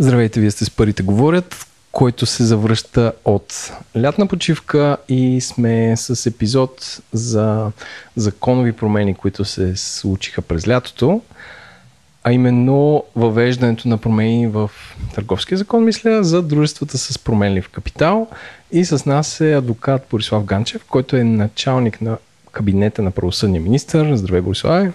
Здравейте, вие сте с Парите говорят, който се завръща от лятна почивка и сме с епизод за законови промени, които се случиха през лятото, а именно въвеждането на промени в търговския закон, мисля, за дружествата с променлив капитал. И с нас е адвокат Борислав Ганчев, който е началник на кабинета на правосъдния министр. Здравей, Борислав.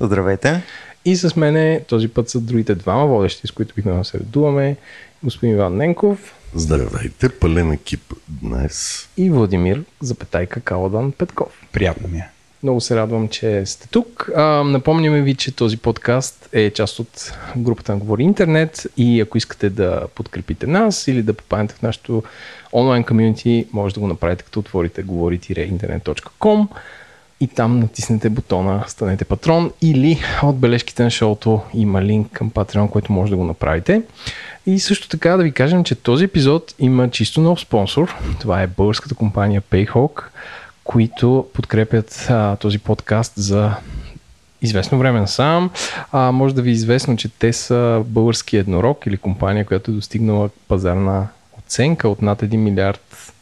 Здравейте. И с мене този път са другите двама водещи, с които бихме да се редуваме. Господин Иван Ненков. Здравейте, пълен екип днес. И Владимир Запетайка Каладан Петков. Приятно ми е. Много се радвам, че сте тук. А, напомняме ви, че този подкаст е част от групата на Говори Интернет и ако искате да подкрепите нас или да попаднете в нашото онлайн комьюнити, може да го направите като отворите говори-интернет.com и там натиснете бутона Станете патрон или от бележките на шоуто има линк към Patreon, който може да го направите. И също така да ви кажем, че този епизод има чисто нов спонсор. Това е българската компания Payhawk, които подкрепят а, този подкаст за известно време насам. А, може да ви е известно, че те са български еднорог или компания, която е достигнала пазарна оценка от над 1 милиард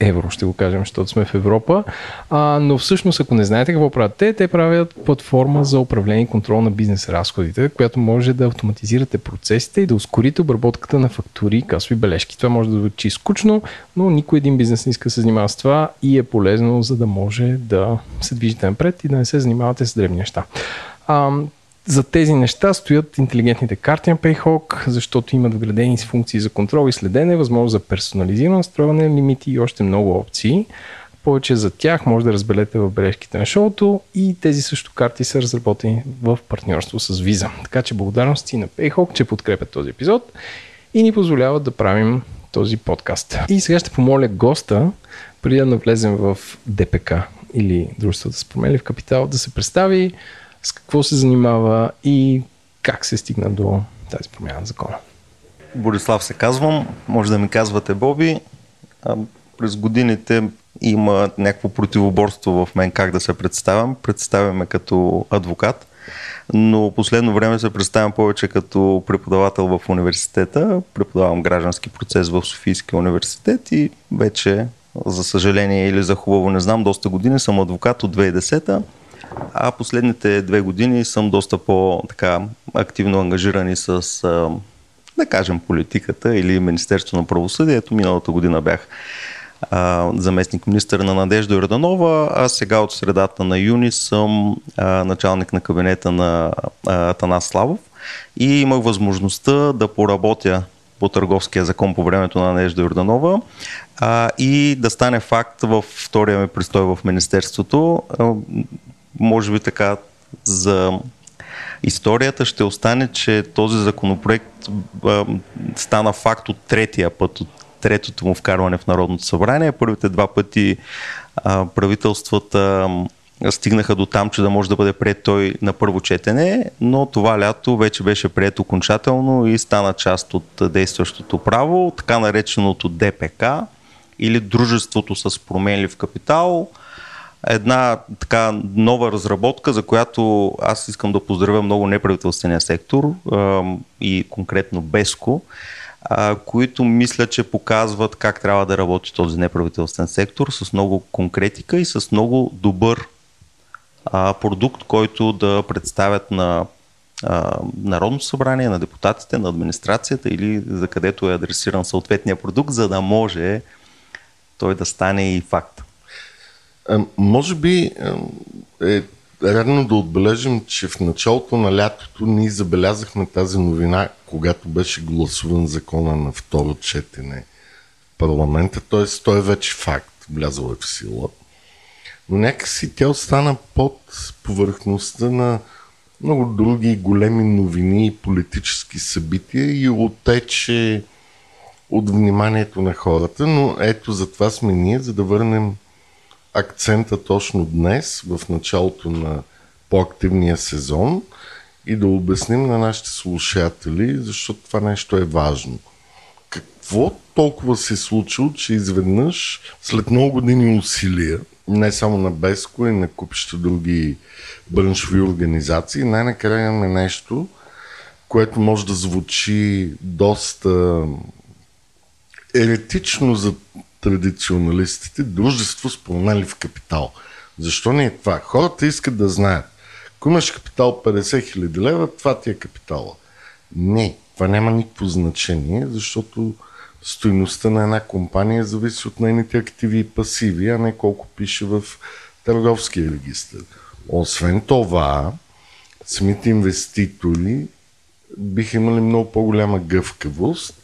евро, ще го кажем, защото сме в Европа. А, но всъщност, ако не знаете какво правят те, те правят платформа за управление и контрол на бизнес разходите, която може да автоматизирате процесите и да ускорите обработката на фактури и касови бележки. Това може да звучи скучно, но никой един бизнес не иска да се занимава с това и е полезно, за да може да се движите напред и да не се занимавате с древни неща. А, за тези неща стоят интелигентните карти на Payhawk, защото имат вградени функции за контрол и следене, възможност за персонализирано настройване, лимити и още много опции. Повече за тях може да разберете в бележките на шоуто и тези също карти са разработени в партньорство с Visa. Така че благодарности на Payhawk, че подкрепят този епизод и ни позволяват да правим този подкаст. И сега ще помоля госта, преди да навлезем в ДПК или Дружеството с променлив капитал, да се представи, с какво се занимава и как се стигна до тази промяна на закона. Борислав се казвам, може да ми казвате Боби. А, през годините има някакво противоборство в мен как да се представям. Представяме като адвокат, но последно време се представям повече като преподавател в университета. Преподавам граждански процес в Софийския университет и вече, за съжаление или за хубаво не знам, доста години съм адвокат от 2010 а последните две години съм доста по-така активно ангажирани с, да кажем, политиката или Министерство на правосъдието. Миналата година бях заместник министър на Надежда Йорданова, а сега от средата на юни съм началник на кабинета на а, Славов и имах възможността да поработя по търговския закон по времето на Надежда Йорданова а, и да стане факт във втория ми престой в Министерството може би така за историята ще остане, че този законопроект а, стана факт от третия път, от третото му вкарване в Народното събрание. Първите два пъти а, правителствата стигнаха до там, че да може да бъде прият той на първо четене, но това лято вече беше прият окончателно и стана част от действащото право, така нареченото ДПК или Дружеството с променлив капитал – една така нова разработка, за която аз искам да поздравя много неправителствения сектор и конкретно Беско, които мисля, че показват как трябва да работи този неправителствен сектор с много конкретика и с много добър продукт, който да представят на Народното събрание, на депутатите, на администрацията или за където е адресиран съответния продукт, за да може той да стане и факт. Може би е редно да отбележим, че в началото на лятото ние забелязахме тази новина, когато беше гласуван закона на второ четене в парламента, т.е. той е вече факт, влязъл е в сила. Но някакси тя остана под повърхността на много други големи новини и политически събития и отече от вниманието на хората, но ето за това сме ние, за да върнем акцента точно днес, в началото на по-активния сезон и да обясним на нашите слушатели, защото това нещо е важно. Какво толкова се е случило, че изведнъж, след много години усилия, не само на Беско и на купища други браншови организации, най-накрая имаме нещо, което може да звучи доста еретично за традиционалистите, дружество с променлив капитал. Защо не е това? Хората искат да знаят. Ако имаш капитал 50 хиляди лева, това ти е капитала. Не, това няма никакво значение, защото стоиността на една компания зависи от нейните активи и пасиви, а не колко пише в търговския регистр. Освен това, самите инвеститори биха имали много по-голяма гъвкавост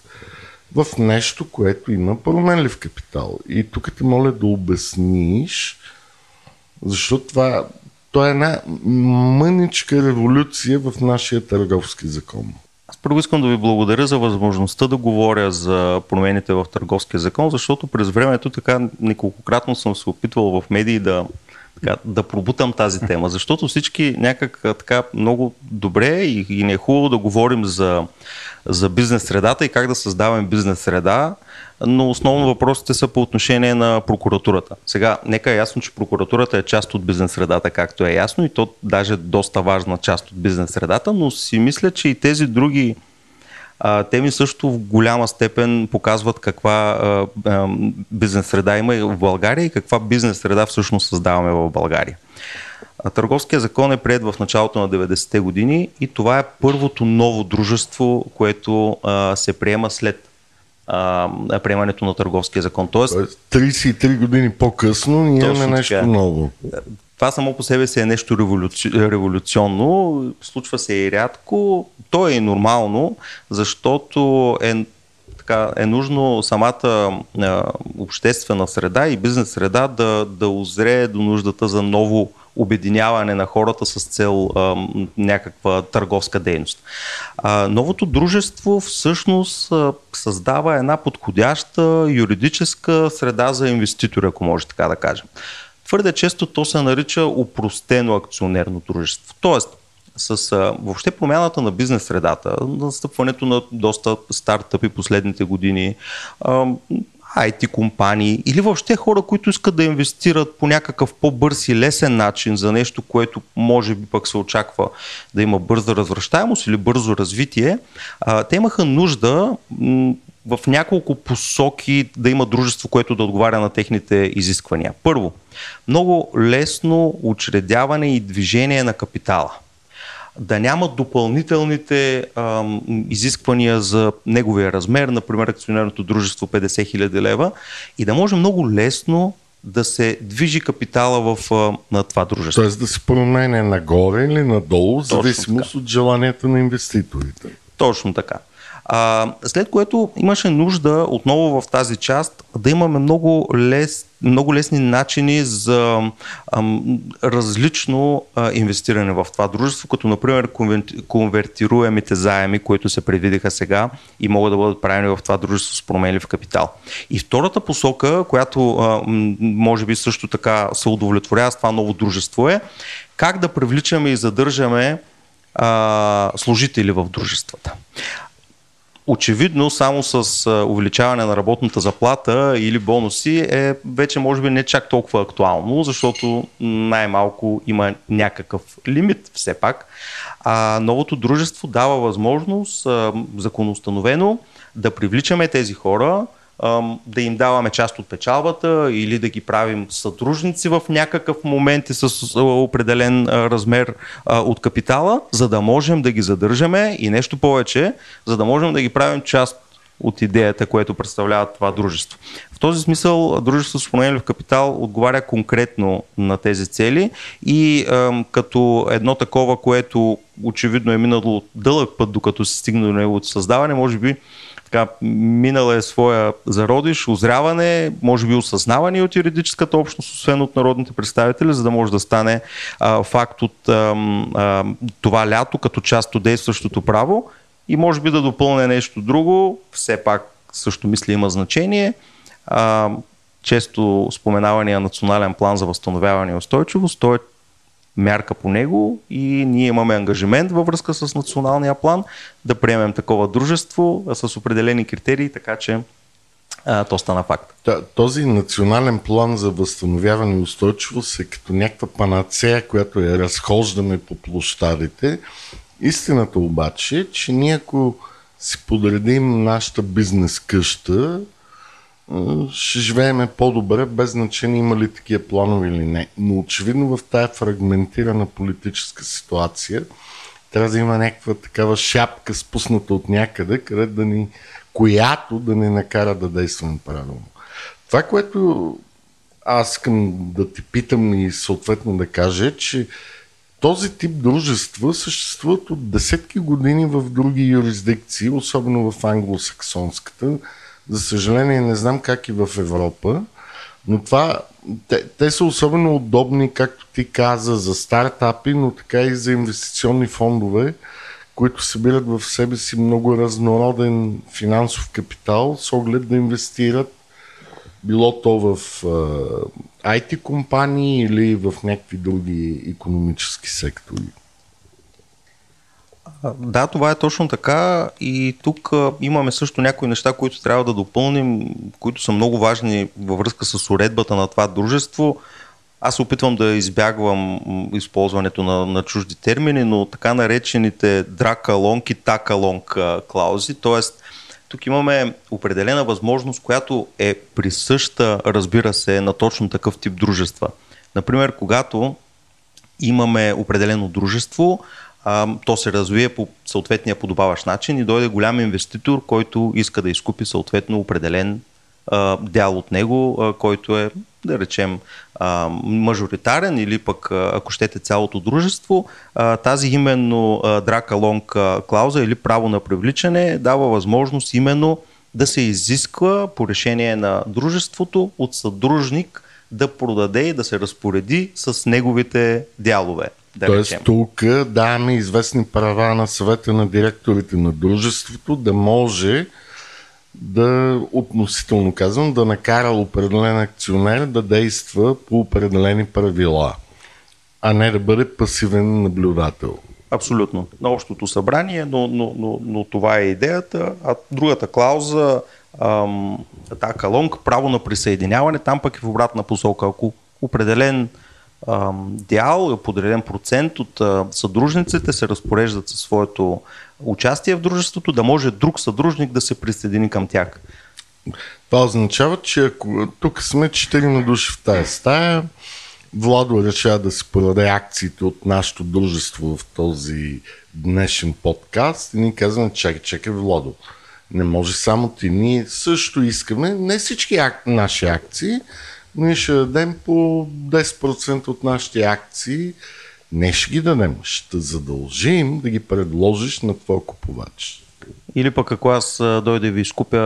в нещо, което има променлив капитал. И тук те моля да обясниш, защото това, това е една мъничка революция в нашия търговски закон. Аз първо искам да ви благодаря за възможността да говоря за промените в търговския закон, защото през времето така неколкократно съм се опитвал в медии да, така, да пробутам тази тема, защото всички някак така много добре и, и не е хубаво да говорим за, за бизнес средата и как да създаваме бизнес среда, но основно въпросите са по отношение на прокуратурата. Сега, нека е ясно, че прокуратурата е част от бизнес средата, както е ясно и то даже доста важна част от бизнес средата, но си мисля, че и тези други а, теми също в голяма степен показват каква а, а, бизнес среда има в България и каква бизнес среда всъщност създаваме в България. Търговския закон е прият в началото на 90-те години и това е първото ново дружество, което а, се приема след а, приемането на търговския закон. Тоест, 33 години по-късно ние имаме нещо така. ново. Това само по себе си е нещо революци... революционно, случва се и рядко, то е и нормално, защото е така, е нужно самата а, обществена среда и бизнес среда да, да озрее до нуждата за ново обединяване на хората с цел а, някаква търговска дейност. А, новото дружество всъщност а, създава една подходяща юридическа среда за инвеститори, ако може така да кажем. Твърде често то се нарича упростено акционерно дружество. Тоест, с а, въобще промяната на бизнес средата, настъпването на доста стартъпи последните години, а, IT компании или въобще хора, които искат да инвестират по някакъв по-бърз и лесен начин за нещо, което може би пък се очаква да има бърза развръщаемост или бързо развитие, те имаха нужда в няколко посоки да има дружество, което да отговаря на техните изисквания. Първо, много лесно учредяване и движение на капитала да няма допълнителните ам, изисквания за неговия размер, например акционерното дружество 50 000 лева и да може много лесно да се движи капитала в, на това дружество. Тоест да се променя нагоре или надолу, в зависимост от желанието на инвеститорите. Точно така. А, след което имаше нужда отново в тази част да имаме много, лес, много лесни начини за ам, различно а, инвестиране в това дружество, като например конвертируемите заеми, които се предвидиха сега и могат да бъдат правени в това дружество с променлив капитал. И втората посока, която а, може би също така се удовлетворява с това ново дружество е как да привличаме и задържаме а, служители в дружествата. Очевидно, само с увеличаване на работната заплата или бонуси е вече може би не чак толкова актуално, защото най-малко има някакъв лимит все пак. А новото дружество дава възможност законоустановено да привличаме тези хора, да им даваме част от печалбата или да ги правим съдружници в някакъв момент и с определен размер от капитала, за да можем да ги задържаме и нещо повече, за да можем да ги правим част от идеята, което представлява това дружество. В този смисъл дружество с променлив капитал отговаря конкретно на тези цели и е, като едно такова, което очевидно е минало дълъг път, докато се стигне до неговото създаване, може би така, минала е своя зародиш, озряване, може би осъзнаване от юридическата общност, освен от народните представители, за да може да стане а, факт от а, а, това лято като част от действащото право и може би да допълне нещо друго, все пак също мисля има значение. А, често споменавания национален план за възстановяване и устойчивост, той е мярка по него и ние имаме ангажимент във връзка с националния план да приемем такова дружество с определени критерии, така че а, то стана факт. Този национален план за възстановяване и устойчивост е като някаква панацея, която я разхождаме по площадите Истината обаче е, че ние ако си подредим нашата бизнес къща, ще живееме по-добре, без значение има ли такива планове или не. Но очевидно в тая фрагментирана политическа ситуация трябва да има някаква такава шапка спусната от някъде, къде да ни, която да ни накара да действаме правилно. Това, което аз искам да ти питам и съответно да кажа, е, че този тип дружества съществуват от десетки години в други юрисдикции, особено в англосаксонската. За съжаление не знам как и в Европа, но това, те, те са особено удобни, както ти каза, за стартапи, но така и за инвестиционни фондове, които събират в себе си много разнороден финансов капитал с оглед да инвестират било то в IT компании или в някакви други економически сектори. Да, това е точно така и тук имаме също някои неща, които трябва да допълним, които са много важни във връзка с уредбата на това дружество. Аз се опитвам да избягвам използването на, на чужди термини, но така наречените дракалонг и такалонг клаузи, т.е. тук имаме определена възможност, която е присъща, разбира се, на точно такъв тип дружества. Например, когато имаме определено дружество, а, то се развие по съответния подобаващ начин и дойде голям инвеститор, който иска да изкупи съответно определен а, дял от него, а, който е, да речем, а, мажоритарен или пък, ако щете, цялото дружество. А, тази именно а, драка лонг клауза или право на привличане дава възможност именно да се изисква по решение на дружеството от съдружник да продаде и да се разпореди с неговите дялове. Да Тоест речем. тук даваме известни права на съвета на директорите на дружеството да може да, относително казвам, да накара определен акционер да действа по определени правила, а не да бъде пасивен наблюдател. Абсолютно. На общото събрание, но, но, но, но това е идеята. А другата клауза, ам, така лонг, право на присъединяване, там пък е в обратна посока. Ако определен дял, подреден процент от съдружниците се разпореждат със своето участие в дружеството, да може друг съдружник да се присъедини към тях. Това означава, че ако тук сме 4 на души в тази стая, Владо решава да си продаде акциите от нашето дружество в този днешен подкаст и ни казваме, чакай, чакай, Владо, не може само ти. Ние също искаме, не всички ак... наши акции, ние ще дадем по 10% от нашите акции. Не ще ги дадем, ще задължим да ги предложиш на твоя купувач. Или пък ако аз дойда и ви изкупя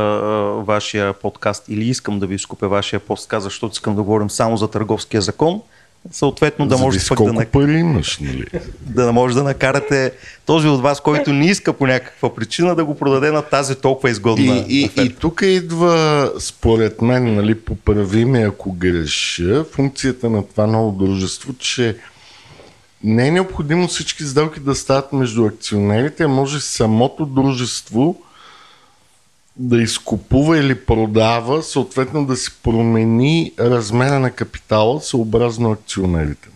вашия подкаст или искам да ви изкупя вашия подкаст, защото искам да говорим само за търговския закон, съответно да може пък да, пари имаш, нали? да може да накарате този от вас, който не иска по някаква причина да го продаде на тази толкова изгодна И, и, и тук идва, според мен, нали, поправи ме ако греша, функцията на това ново дружество, че не е необходимо всички сделки да стават между акционерите, а може самото дружество да изкупува или продава, съответно да се промени размера на капитала съобразно акционерите.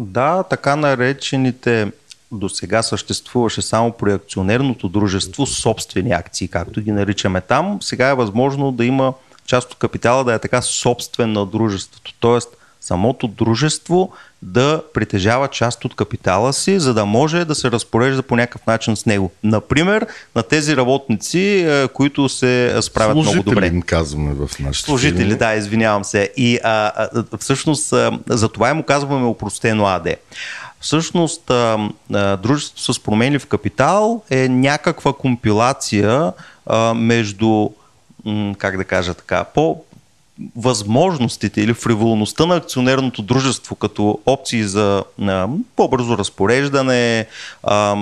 Да, така наречените до сега съществуваше само при акционерното дружество собствени акции, както ги наричаме там. Сега е възможно да има част от капитала да е така собствен на дружеството. Тоест, самото дружество да притежава част от капитала си, за да може да се разпорежда по някакъв начин с него. Например, на тези работници, е, които се справят Служители много добре. им казваме в нашите Служители, фирми. да, извинявам се. И а, а, всъщност а, за това му казваме упростено АД. Всъщност, а, а, дружеството с променлив капитал е някаква компилация а, между, м, как да кажа така, по, възможностите или фриволността на акционерното дружество като опции за а, по-бързо разпореждане, а,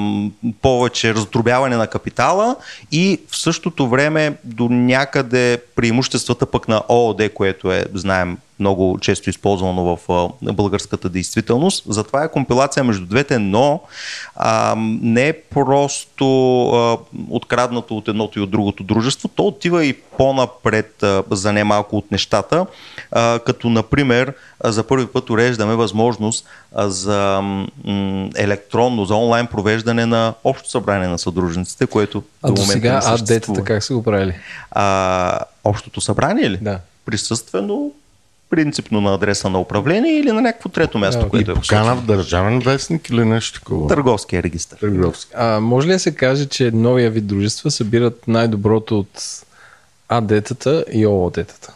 повече раздробяване на капитала и в същото време до някъде преимуществата пък на ООД, което е, знаем, много често използвано в българската действителност. Затова е компилация между двете, но а, не е просто а, откраднато от едното и от другото дружество. То отива и по-напред а, за немалко от нещата, а, като например за първи път уреждаме възможност за електронно, за онлайн провеждане на общо събрание на съдружниците, което а до, до сега АД-тата как са го правили? А, общото събрание ли? Да. Присъствено принципно на адреса на управление или на някакво трето място, да, което е покана в държавен вестник или нещо такова? Търговския регистр. Търговски. А, може ли да се каже, че новия вид дружества събират най-доброто от АД-тата и ООД-тата?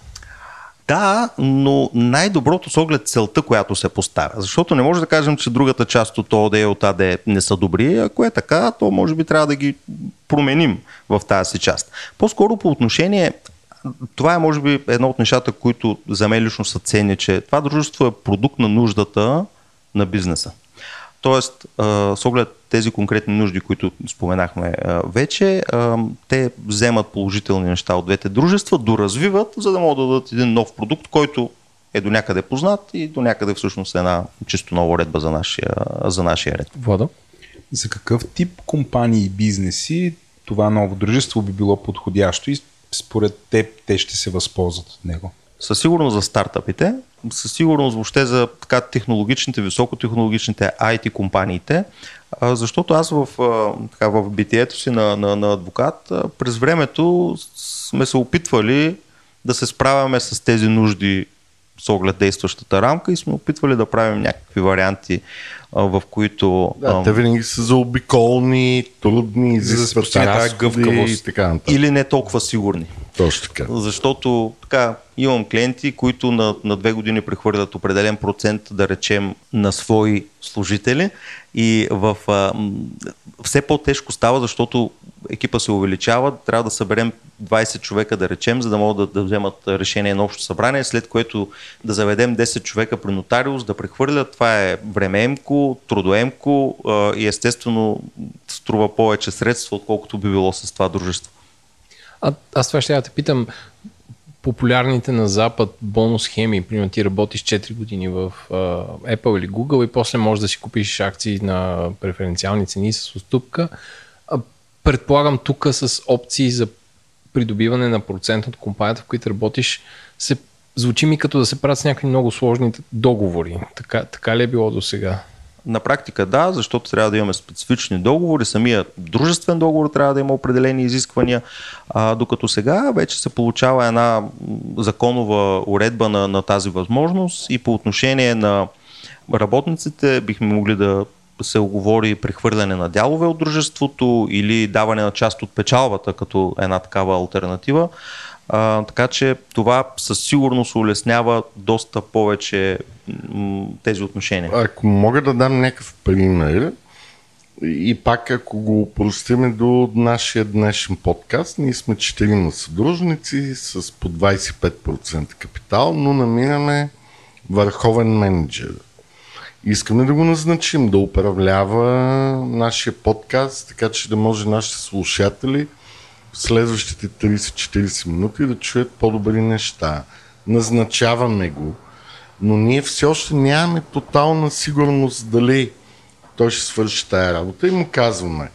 Да, но най-доброто с оглед целта, която се поставя. Защото не може да кажем, че другата част от ОД и от АД не са добри. Ако е така, то може би трябва да ги променим в тази част. По-скоро по отношение това е може би едно от нещата, които за мен лично са ценни, че това дружество е продукт на нуждата на бизнеса. Тоест, с оглед тези конкретни нужди, които споменахме вече, те вземат положителни неща от двете дружества, доразвиват, за да могат да дадат един нов продукт, който е до някъде познат и до някъде всъщност е една чисто нова редба за нашия, за нашия ред. Владо? За какъв тип компании и бизнеси това ново дружество би било подходящо и според теб те ще се възползват от него? Със сигурност за стартъпите, със сигурност въобще за така технологичните, високотехнологичните IT компаниите, защото аз в, така, в битието си на, на, на адвокат през времето сме се опитвали да се справяме с тези нужди с оглед действащата рамка и сме опитвали да правим някакви варианти, в които... Да, те винаги са заобиколни, трудни, изискват за да гъвкавост и така нататък. Или не толкова сигурни. Точно така. Защото така, имам клиенти, които на, на две години прехвърлят определен процент, да речем, на свои служители и в, а, все по-тежко става, защото екипа се увеличава, трябва да съберем 20 човека, да речем, за да могат да, да вземат решение на общо събрание, след което да заведем 10 човека при нотариус, да прехвърлят. Това е времеемко, трудоемко а, и естествено струва повече средства, отколкото би било с това дружество. А, аз това ще я те питам. Популярните на Запад бонус схеми, примерно ти работиш 4 години в uh, Apple или Google и после можеш да си купиш акции на преференциални цени с уступка. А, предполагам тук с опции за придобиване на процент от компанията, в които работиш, се звучи ми като да се правят с някакви много сложни договори. Така, така ли е било до сега? На практика да, защото трябва да имаме специфични договори, самия дружествен договор трябва да има определени изисквания, а, докато сега вече се получава една законова уредба на, на тази възможност и по отношение на работниците бихме могли да се оговори прехвърляне на дялове от дружеството или даване на част от печалбата като една такава альтернатива. А, така че това със сигурност улеснява доста повече м- тези отношения. Ако мога да дам някакъв пример, и пак ако го простиме до нашия днешен подкаст, ние сме 4 съдружници с по 25% капитал, но намираме върховен менеджер. Искаме да го назначим, да управлява нашия подкаст, така че да може нашите слушатели – следващите 30-40 минути да чуят по-добри неща. Назначаваме го, но ние все още нямаме тотална сигурност дали той ще свърши тая работа и му казваме,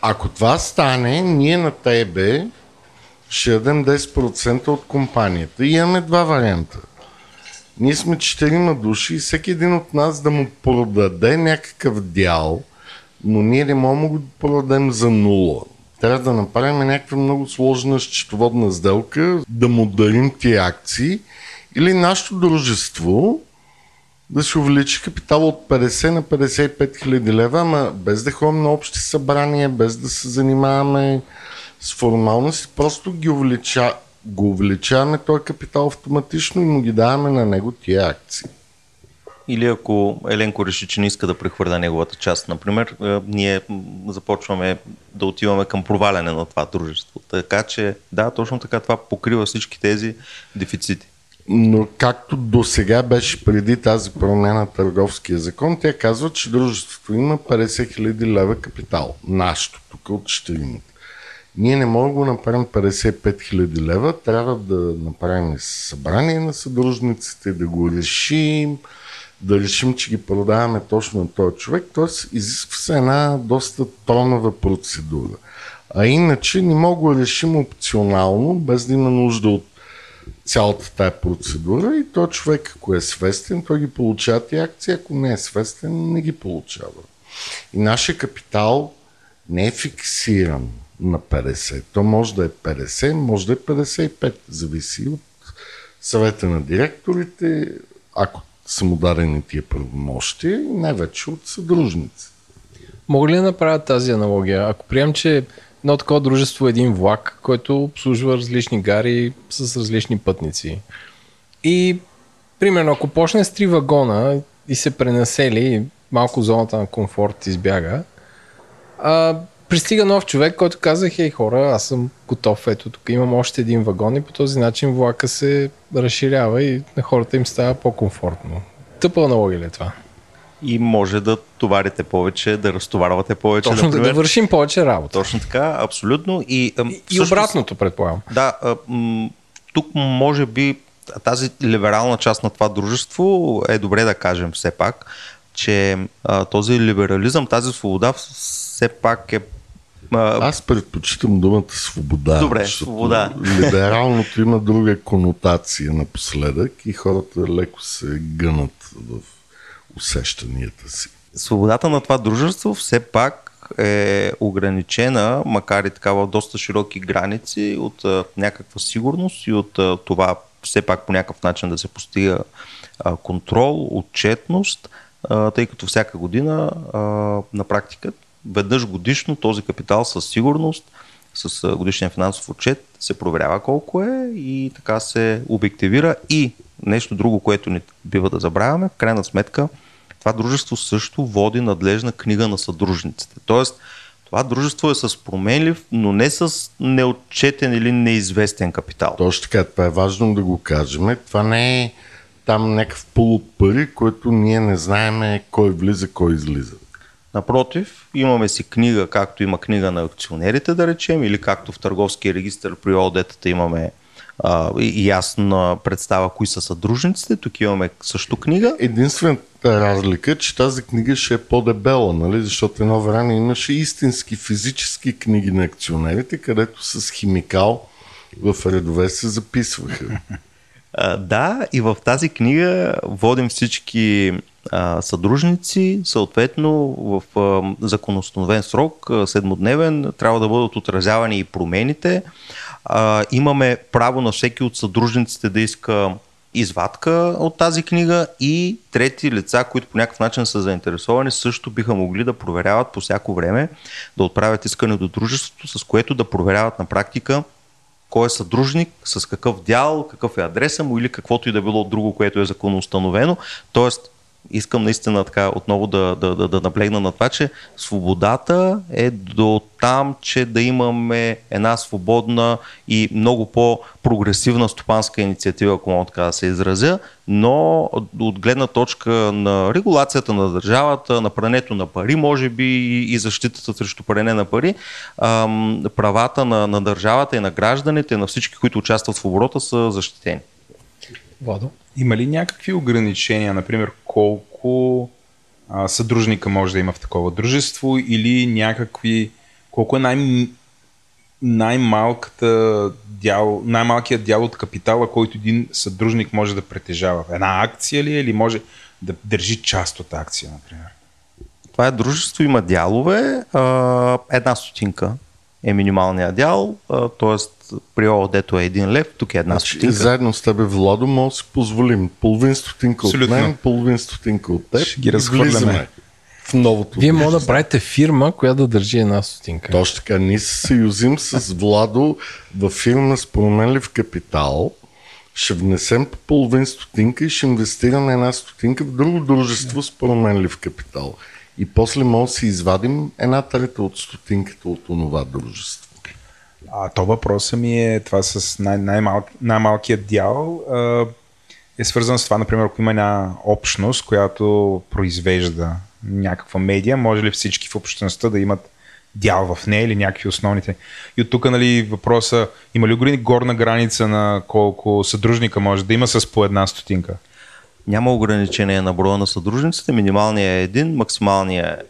ако това стане, ние на тебе ще дадем 10% от компанията. И имаме два варианта. Ние сме четирима души и всеки един от нас да му продаде някакъв дял, но ние не можем да го продадем за нула трябва да направим някаква много сложна счетоводна сделка, да му дарим тия акции или нашето дружество да се увеличи капитал от 50 на 55 хиляди лева, ама без да ходим на общи събрания, без да се занимаваме с формалност, просто ги увелича, го увеличаваме този капитал автоматично и му ги даваме на него тия акции. Или ако Еленко реши, че не иска да прехвърля неговата част, например, е, ние започваме да отиваме към проваляне на това дружество. Така че, да, точно така това покрива всички тези дефицити. Но както до сега беше преди тази промена на търговския закон, тя казва, че дружеството има 50 000 лева капитал. Нашето, тук от 4 ние не можем да направим 55 000 лева, трябва да направим събрание на съдружниците, да го решим, да решим, че ги продаваме точно на този човек, т.е. изисква се една доста тронава процедура. А иначе не мога да решим опционално, без да има нужда от цялата тая процедура и то човек, ако е свестен, той ги получава тези акции, ако не е свестен, не ги получава. И нашия капитал не е фиксиран на 50. То може да е 50, може да е 55. Зависи от съвета на директорите, ако са му дадени тия правомощи, и най-вече от съдружници. Мога ли да направя тази аналогия? Ако прием, че едно такова дружество е един влак, който обслужва различни гари с различни пътници. И, примерно, ако почне с три вагона и се пренасели, малко зоната на комфорт избяга, а, пристига нов човек, който каза, хей хора, аз съм готов, ето тук имам още един вагон и по този начин влака се разширява и на хората им става по-комфортно. Тъпа аналогия ли е това? И може да товарите повече, да разтоварвате повече. Точно например. да, да вършим повече работа. Точно така, абсолютно. И, и, всъщност, и обратното, предполагам. Да, м- тук може би тази либерална част на това дружество е добре да кажем все пак, че а, този либерализъм, тази свобода все пак е аз предпочитам думата свобода. Добре, свобода. Либералното има друга конотация напоследък и хората леко се гънат в усещанията си. Свободата на това дружество все пак е ограничена, макар и така в доста широки граници, от а, някаква сигурност и от а, това все пак по някакъв начин да се постига а, контрол, отчетност, а, тъй като всяка година а, на практика веднъж годишно този капитал със сигурност, с годишния финансов отчет се проверява колко е и така се обективира и нещо друго, което не бива да забравяме, в крайна сметка това дружество също води надлежна книга на съдружниците. Тоест, това дружество е с променлив, но не с неотчетен или неизвестен капитал. Точно така, това е важно да го кажем. Това не е там някакъв пул от пари, който ние не знаеме кой влиза, кой излиза. Напротив, имаме си книга, както има книга на акционерите, да речем, или както в търговския регистр при ОД-тата имаме а, ясна представа кои са съдружниците. Тук имаме също книга. Единствената разлика е, че тази книга ще е по-дебела, нали? защото едно време имаше истински физически книги на акционерите, където с химикал в редове се записваха. Да, и в тази книга водим всички а, съдружници, съответно в а, законоустановен срок, седмодневен, трябва да бъдат отразявани и промените. А, имаме право на всеки от съдружниците да иска извадка от тази книга и трети лица, които по някакъв начин са заинтересовани, също биха могли да проверяват по всяко време, да отправят искане до дружеството, с което да проверяват на практика кой е съдружник, с какъв дял, какъв е адреса му или каквото и да било друго, което е законоустановено. Тоест, искам наистина така отново да, да, да, да наблегна на това, че свободата е до там, че да имаме една свободна и много по-прогресивна стопанска инициатива, ако мога така да се изразя, но от гледна точка на регулацията на държавата, на прането на пари, може би и защитата срещу пране на пари, правата на, на държавата и на гражданите, на всички, които участват в оборота, са защитени. Владо? Има ли някакви ограничения, например колко а, съдружника може да има в такова дружество или някакви, колко е най- най-малката дял, най-малкият дял от капитала, който един съдружник може да притежава? Една акция ли е или може да държи част от акция, например? Това е дружество, има дялове, една стотинка е минималният дял, т.е. при ООД-то е един лев, тук е една значи, стотинка. Заедно с тебе, Владо, може да си позволим половин стотинка от мен, половин стотинка от теб. Ще ги разхвърляме в новото. Вие може да правите фирма, която да държи една стотинка. Точно така. Ние се съюзим с Владо в фирма с променлив капитал. Ще внесем по половин стотинка и ще инвестираме една стотинка в друго дружество с променлив капитал и после може да си извадим една трета от стотинката от това дружество. А то въпросът ми е това с най- най-мал, най-малкият дял е свързан с това, например, ако има една общност, която произвежда някаква медия, може ли всички в общността да имат дял в нея или някакви основните. И от тук нали, въпроса, има ли горна граница на колко съдружника може да има с по една стотинка? Няма ограничение на броя на съдружниците, минималният е един, максималният е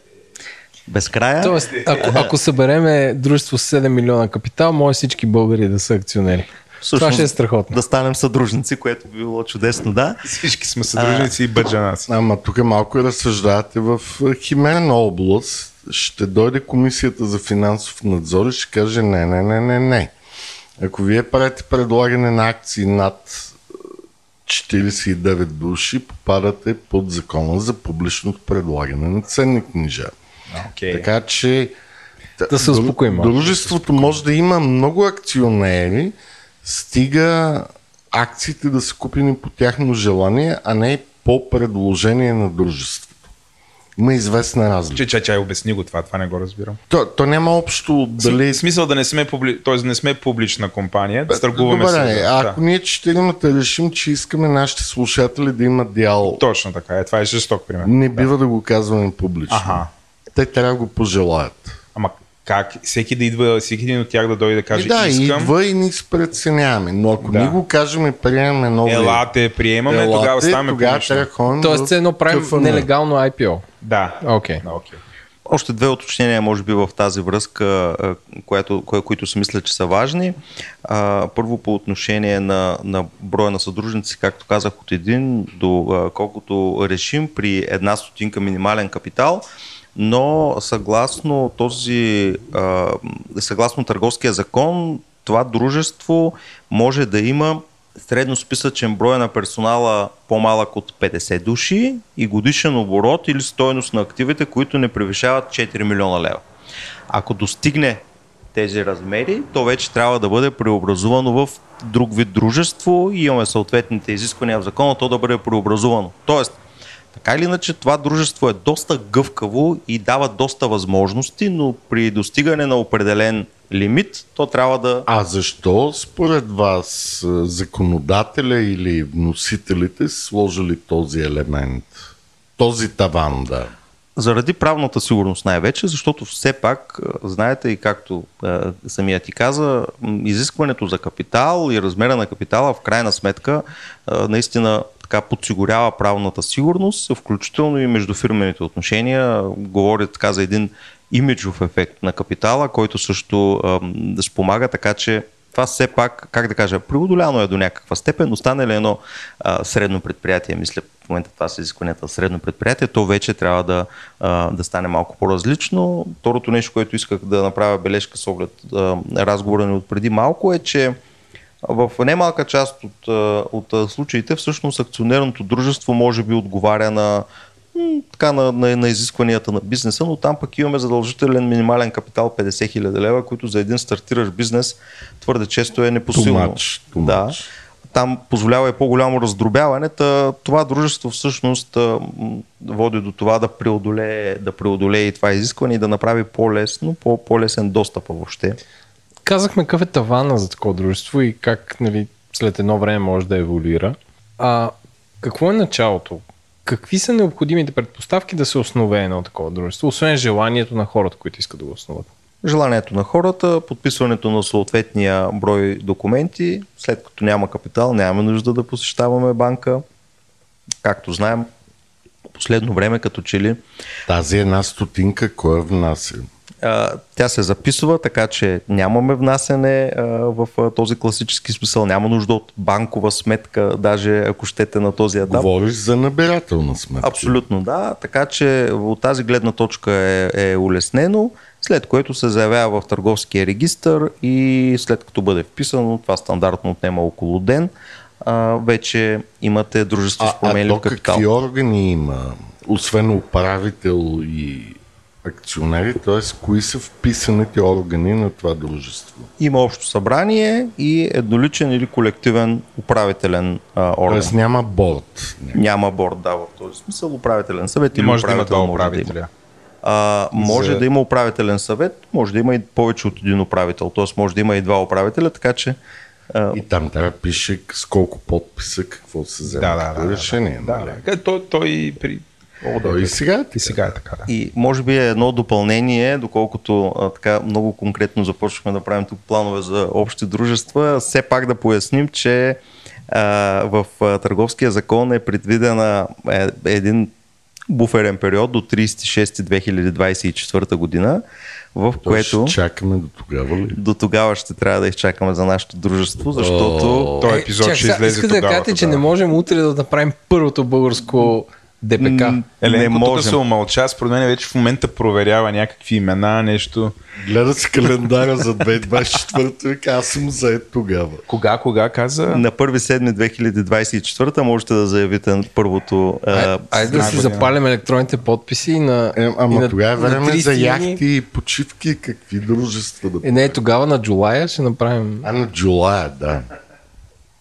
безкрая. Тоест, ако, ако събереме дружество с 7 милиона капитал, може всички българи да са акционери. Всъщност, Това ще е страхотно. Да станем съдружници, което би било чудесно, да. Всички сме съдружници а, и бъджанаси. Ама тук малко разсъждавате в химерна област. Ще дойде комисията за финансов надзор и ще каже не, не, не, не, не. Ако вие правите предлагане на акции над 49 души, попадате под закона за публичното предлагане на ценни книжа. Okay. Така че да се успокоим. Дружеството може да има много акционери, стига акциите да са купени по тяхно желание, а не по предложение на дружеството. Има известна разлика. Че, че, че, обясни го това, това не го разбирам. То, то няма общо дали... В смисъл да не сме, публи... Тоест, не сме публична компания, да търгуваме Добре, се. ако да. ние четиримата решим, че искаме нашите слушатели да имат дял... Точно така, е, това е жесток пример. Не бива да, да го казваме публично. Ага. Те трябва да го пожелаят. Ама как всеки да идва, всеки един от тях да дойде да каже и да, искам. идва и ни преценяваме. Но ако да. ни го кажем и приемаме нови... Елате, приемаме, Елате, тогава ставаме тогава трябва Тоест, едно правим къфъна. нелегално IPO. Да. Окей. Okay. Okay. Още две уточнения, може би, в тази връзка, което, кое, които си мисля, че са важни. Първо по отношение на, на броя на съдружници, както казах, от един до колкото решим при една стотинка минимален капитал но съгласно този, съгласно търговския закон, това дружество може да има средно списъчен брой на персонала по-малък от 50 души и годишен оборот или стоеност на активите, които не превишават 4 милиона лева. Ако достигне тези размери, то вече трябва да бъде преобразувано в друг вид дружество и имаме съответните изисквания в закона, то да бъде преобразувано. Тоест, така или иначе това дружество е доста гъвкаво и дава доста възможности, но при достигане на определен лимит, то трябва да... А защо според вас законодателя или вносителите са сложили този елемент? Този таван, да. Заради правната сигурност най-вече, защото все пак, знаете и както е, самия ти каза, изискването за капитал и размера на капитала в крайна сметка е, наистина така подсигурява правната сигурност, включително и между фирмените отношения. Говори така за един имиджов ефект на капитала, който също да спомага, така че това все пак, как да кажа, преодоляно е до някаква степен, остане ли едно а, средно предприятие, мисля в момента това са изискванията средно предприятие, то вече трябва да, а, да стане малко по-различно. Второто нещо, което исках да направя бележка с оглед а, разговора ни от преди малко е, че в немалка част от, от случаите всъщност акционерното дружество може би отговаря на, така, на, на, на изискванията на бизнеса, но там пък имаме задължителен минимален капитал 50 000 лева, който за един стартиращ бизнес твърде често е непосилно. Too much, too да. Там позволява и по-голямо раздробяване. Това дружество всъщност води до това да преодолее, да преодолее и това изискване и да направи по-лесно, по-лесен достъп въобще казахме какъв е тавана за такова дружество и как нали, след едно време може да еволюира. А какво е началото? Какви са необходимите предпоставки да се основе едно такова дружество, освен желанието на хората, които искат да го основат? Желанието на хората, подписването на съответния брой документи, след като няма капитал, нямаме нужда да посещаваме банка. Както знаем, последно време като че ли... Тази една стотинка, кой е внася? Тя се записва, така че нямаме внасяне в този класически смисъл. Няма нужда от банкова сметка, даже ако щете на този етап. Говориш за набирателна сметка. Абсолютно, да. Така че от тази гледна точка е, е улеснено, след което се заявява в търговския регистр и след като бъде вписано, това стандартно отнема около ден, вече имате дружество с променлив а, а капитал. какви органи има? Освен управител и акционери, т.е. кои са вписаните органи на това дружество? Има общо събрание и едноличен или колективен управителен а, орган. Тоест няма борт. Няма борт, да, в този смисъл. Управителен съвет или може управител да има може управителя. да има. А, може За... да има управителен съвет, може да има и повече от един управител, т.е. може да има и два управителя, така че и там трябва да пише с колко подписа, какво се взема да, да, да, решение. Да, нали? да. Той, той при О, Да, и сега е И сега е така, да. И може би е едно допълнение, доколкото а, така много конкретно започваме да правим тук планове за общи дружества, все пак да поясним, че а, в а, търговския закон е предвидена е, един буферен период до 36-2024 година, в То което ще чакаме до тогава ли? до тогава ще трябва да изчакаме за нашето дружество, защото О, Този епизод чак ще излезе искате да тогава. кажете, че не можем утре да направим първото българско ДПК. не тук можем. се умълча, според мен вече в момента проверява някакви имена, нещо. Гледа си календара за 2024 и аз съм заед тогава. Кога, кога каза? На 1.7.2024 можете да заявите първото Ай- Айде да си година. запалим електронните подписи и на. Е, и ама на- тогава е на време 30 за яхти и почивки, какви дружества да... Е, не, тогава на Джулая ще направим. А на Джулая, да.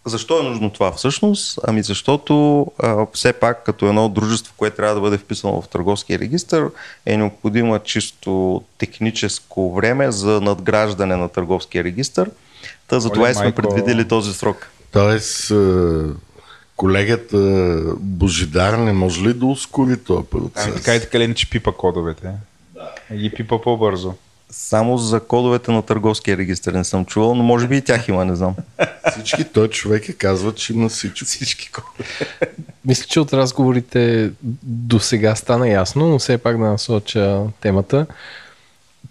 Защо е нужно това всъщност? Ами защото а, все пак като едно дружество, което трябва да бъде вписано в търговския регистр, е необходимо чисто техническо време за надграждане на търговския регистр. Та за това и сме майко. предвидели този срок. Тоест, е, колегата Божидар не може ли да ускори този Ами, процес? така и така ли, че пипа кодовете. Да. Ги пипа по-бързо. Само за кодовете на търговския регистр не съм чувал, но може би и тях има, не знам. Всички той човек е казва, че има всичко. Всички кодове. Мисля, че от разговорите до сега стана ясно, но все пак да насоча темата.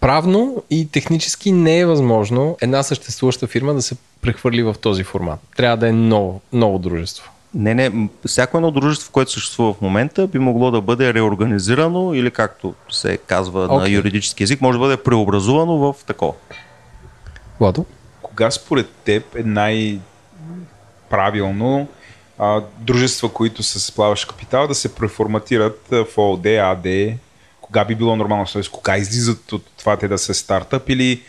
Правно и технически не е възможно една съществуваща фирма да се прехвърли в този формат. Трябва да е ново, ново дружество. Не, не, всяко едно дружество, което съществува в момента, би могло да бъде реорганизирано или както се казва на Окей. юридически язик, може да бъде преобразувано в такова. Владо? Кога според теб е най-правилно а, дружества, които са с плаващ капитал, да се преформатират в ООД, АД? Кога би било нормално? Тоест, кога излизат от това те да са стартъп или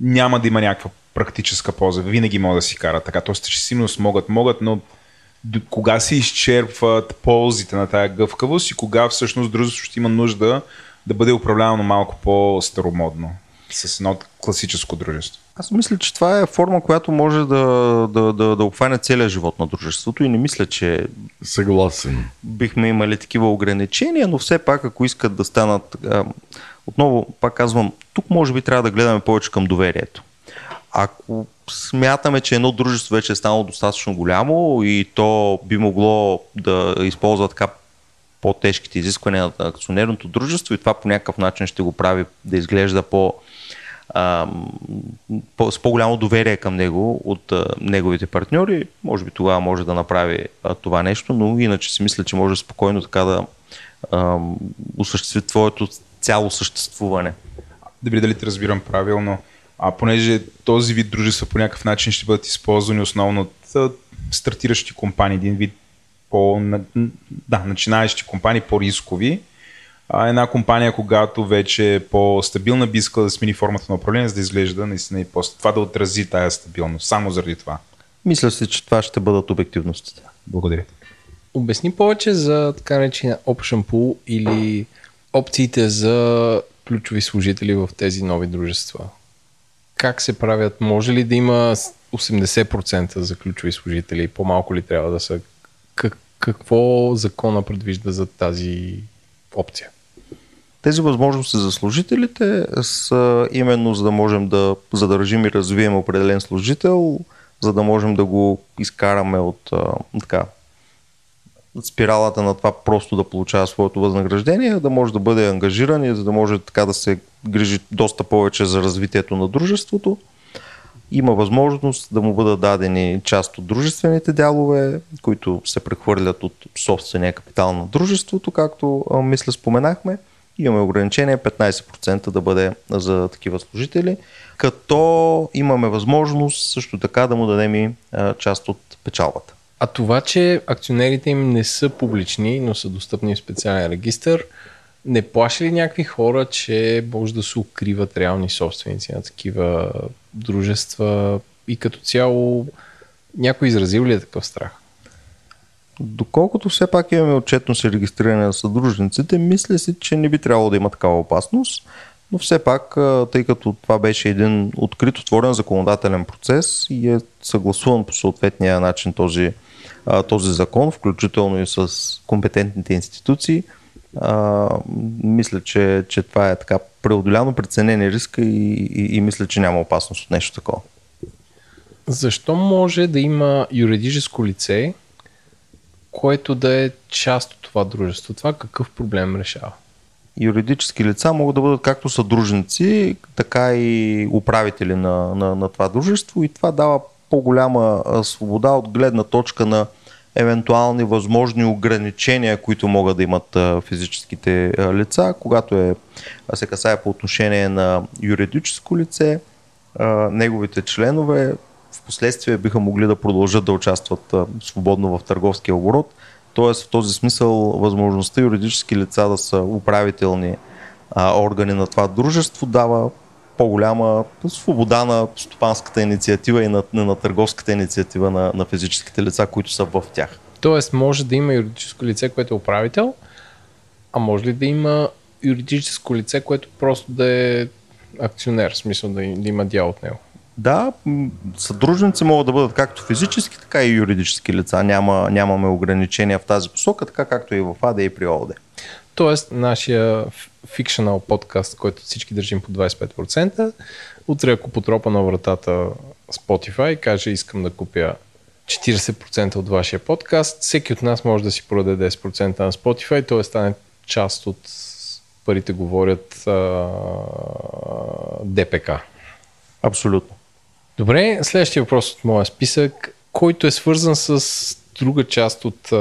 няма да има някаква практическа полза? Винаги могат да си карат така. Тоест, че сигурност могат, могат, но кога се изчерпват ползите на тая гъвкавост и кога всъщност дружеството ще има нужда да бъде управлявано малко по-старомодно с едно класическо дружество. Аз мисля, че това е форма, която може да, да, да, да обхване целия живот на дружеството и не мисля, че Съгласен. бихме имали такива ограничения, но все пак, ако искат да станат. А, отново, пак казвам, тук може би трябва да гледаме повече към доверието. Ако смятаме, че едно дружество вече е станало достатъчно голямо и то би могло да използва така по-тежките изисквания на акционерното дружество и това по някакъв начин ще го прави да изглежда по, а, по, с по-голямо доверие към него от а, неговите партньори, може би тогава може да направи а, това нещо, но иначе си мисля, че може спокойно така да а, осъществи твоето цяло съществуване. Добре, дали те разбирам правилно. А понеже този вид дружества по някакъв начин ще бъдат използвани основно от стартиращи компании, един вид по, да, начинаещи компании, по-рискови. А една компания, когато вече е по-стабилна, би искала да смени формата на управление, за да изглежда наистина и по това да отрази тая стабилност. Само заради това. Мисля си, че това ще бъдат обективностите. Благодаря. Обясни повече за така наречения Option Pool или опциите за ключови служители в тези нови дружества. Как се правят? Може ли да има 80% за ключови служители? По-малко ли трябва да са? Как, какво закона предвижда за тази опция? Тези възможности за служителите са именно за да можем да задържим и развием определен служител, за да можем да го изкараме от така, спиралата на това просто да получава своето възнаграждение, да може да бъде ангажиран и за да може така да се грижи доста повече за развитието на дружеството. Има възможност да му бъдат дадени част от дружествените дялове, които се прехвърлят от собствения капитал на дружеството, както мисля споменахме. Имаме ограничение 15% да бъде за такива служители, като имаме възможност също така да му дадем и част от печалбата. А това, че акционерите им не са публични, но са достъпни в специален регистр, не плаши ли някакви хора, че може да се укриват реални собственици на такива дружества и като цяло някой изразил ли е такъв страх? Доколкото все пак имаме отчетност и регистриране на съдружниците, мисля си, че не би трябвало да има такава опасност, но все пак, тъй като това беше един открит, отворен законодателен процес и е съгласуван по съответния начин този, този закон, включително и с компетентните институции, мисля, че, че това е така преодоляно преценен риск и, и, и мисля, че няма опасност от нещо такова. Защо може да има юридическо лице, което да е част от това дружество? Това какъв проблем решава? Юридически лица могат да бъдат както съдружници, така и управители на, на, на това дружество и това дава по-голяма свобода от гледна точка на евентуални възможни ограничения, които могат да имат физическите лица, когато е, се касае по отношение на юридическо лице, неговите членове в последствие биха могли да продължат да участват свободно в търговския оборот. Тоест в този смисъл възможността юридически лица да са управителни органи на това дружество дава по-голяма свобода на стопанската инициатива и на, на търговската инициатива на, на физическите лица, които са в тях. Тоест може да има юридическо лице, което е управител, а може ли да има юридическо лице, което просто да е акционер, в смисъл да, да има дял от него? Да, съдружници могат да бъдат както физически, така и юридически лица. Няма, нямаме ограничения в тази посока, така както и в АД и при ООД. Тоест, нашия фикшнал подкаст, който всички държим по 25%, утре ако потропа на вратата Spotify и каже искам да купя 40% от вашия подкаст, всеки от нас може да си продаде 10% на Spotify, т.е. стане част от парите говорят а, ДПК. Абсолютно. Добре, следващия въпрос от моя списък, който е свързан с друга част от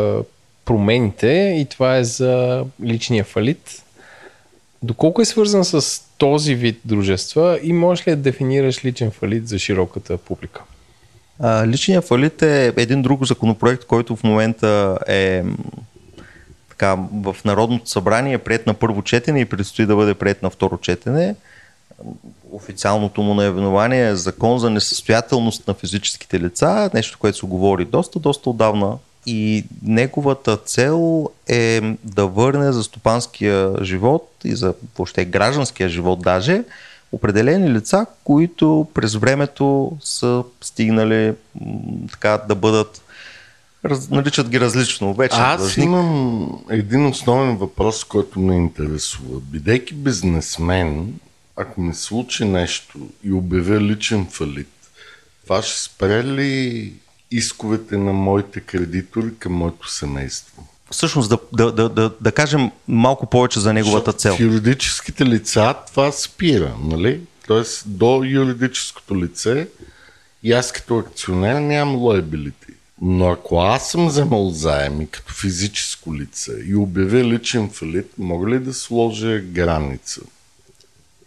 промените и това е за личния фалит. Доколко е свързан с този вид дружества и можеш ли да дефинираш личен фалит за широката публика? Личният фалит е един друг законопроект, който в момента е така, в Народното събрание е прият на първо четене и предстои да бъде прият на второ четене. Официалното му наименование е Закон за несъстоятелност на физическите лица, нещо, което се говори доста, доста отдавна и неговата цел е да върне за стопанския живот и за въобще гражданския живот даже определени лица, които през времето са стигнали така да бъдат раз, наричат ги различно. Вече Аз длъжник. имам един основен въпрос, който ме интересува. Бидейки бизнесмен, ако ми случи нещо и обявя личен фалит, това ще спре ли исковете на моите кредитори към моето семейство? Всъщност да, да, да, да, да кажем малко повече за неговата цел. В юридическите лица това спира, нали? Тоест до юридическото лице и аз като акционер нямам лоебилити. Но ако аз съм вземал заеми като физическо лице и обявя личен фалит, мога ли да сложа граница?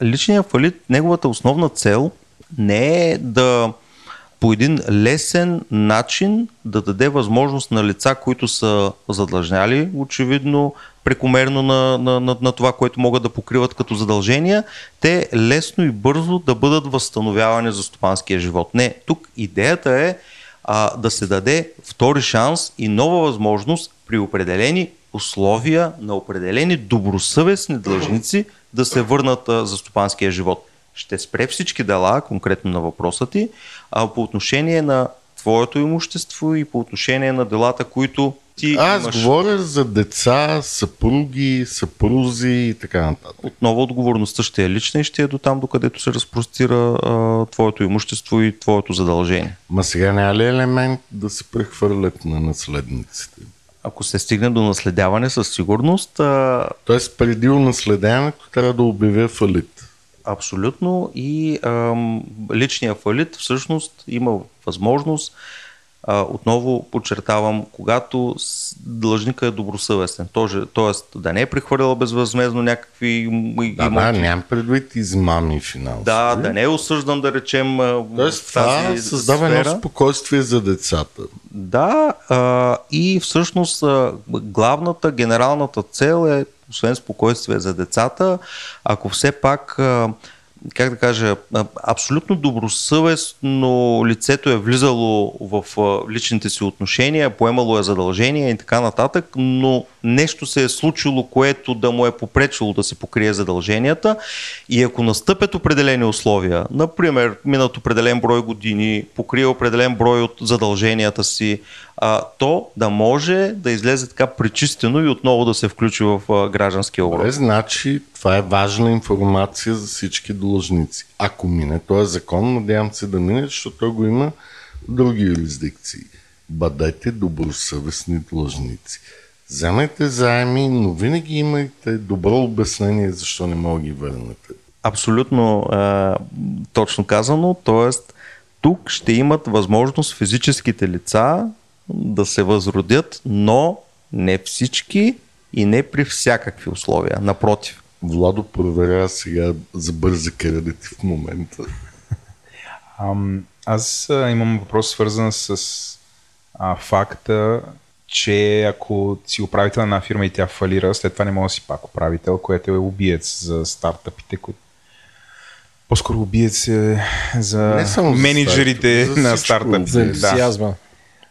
Личният фалит, неговата основна цел не е да по един лесен начин да даде възможност на лица, които са задлъжняли, очевидно, прекомерно на, на, на, на това, което могат да покриват като задължения, те лесно и бързо да бъдат възстановявани за стопанския живот. Не, тук идеята е а, да се даде втори шанс и нова възможност при определени условия на определени добросъвестни длъжници да се върнат а, за стопанския живот ще спре всички дела, конкретно на въпроса ти, а по отношение на твоето имущество и по отношение на делата, които ти Аз имаш... говоря за деца, съпруги, съпрузи и така нататък. Отново отговорността ще е лична и ще е до там, докъдето се разпростира а, твоето имущество и твоето задължение. Ма сега няма ли елемент да се прехвърлят на наследниците? Ако се стигне до наследяване със сигурност... А... Тоест преди наследяването трябва да обявя фалит. Абсолютно. И ам, личния фалит всъщност има възможност, отново подчертавам, когато длъжника е добросъвестен. Тоест да не е прехвърлял безвъзмезно някакви да, имоти. Да, нямам предвид измами финансови. Да, да не е осъждан да речем Тоест, това създава едно спокойствие за децата. Да, а, и всъщност а, главната, генералната цел е освен спокойствие за децата, ако все пак как да кажа, абсолютно добросъвестно лицето е влизало в личните си отношения, поемало е задължения и така нататък, но нещо се е случило, което да му е попречило да се покрие задълженията. И ако настъпят определени условия, например, минат определен брой години, покрие определен брой от задълженията си, а, то да може да излезе така пречистено и отново да се включи в а, гражданския оборот. Добре, значи това е важна информация за всички длъжници. Ако мине този закон, надявам се да мине, защото го има други юрисдикции. Бъдете добросъвестни длъжници. Вземайте заеми, но винаги имайте добро обяснение защо не мога ги върнете. Абсолютно а, точно казано, т.е. тук ще имат възможност физическите лица да се възродят, но не всички и не при всякакви условия. Напротив. Владо проверява сега за бързи кредити в момента. Ам, аз а, имам въпрос свързан с а, факта, че ако си управител на една фирма и тя фалира, след това не може да си пак управител, което е убиец за стартъпите, които по-скоро убиец е за Не само за менеджерите стартъп, на стартъпите. За Да.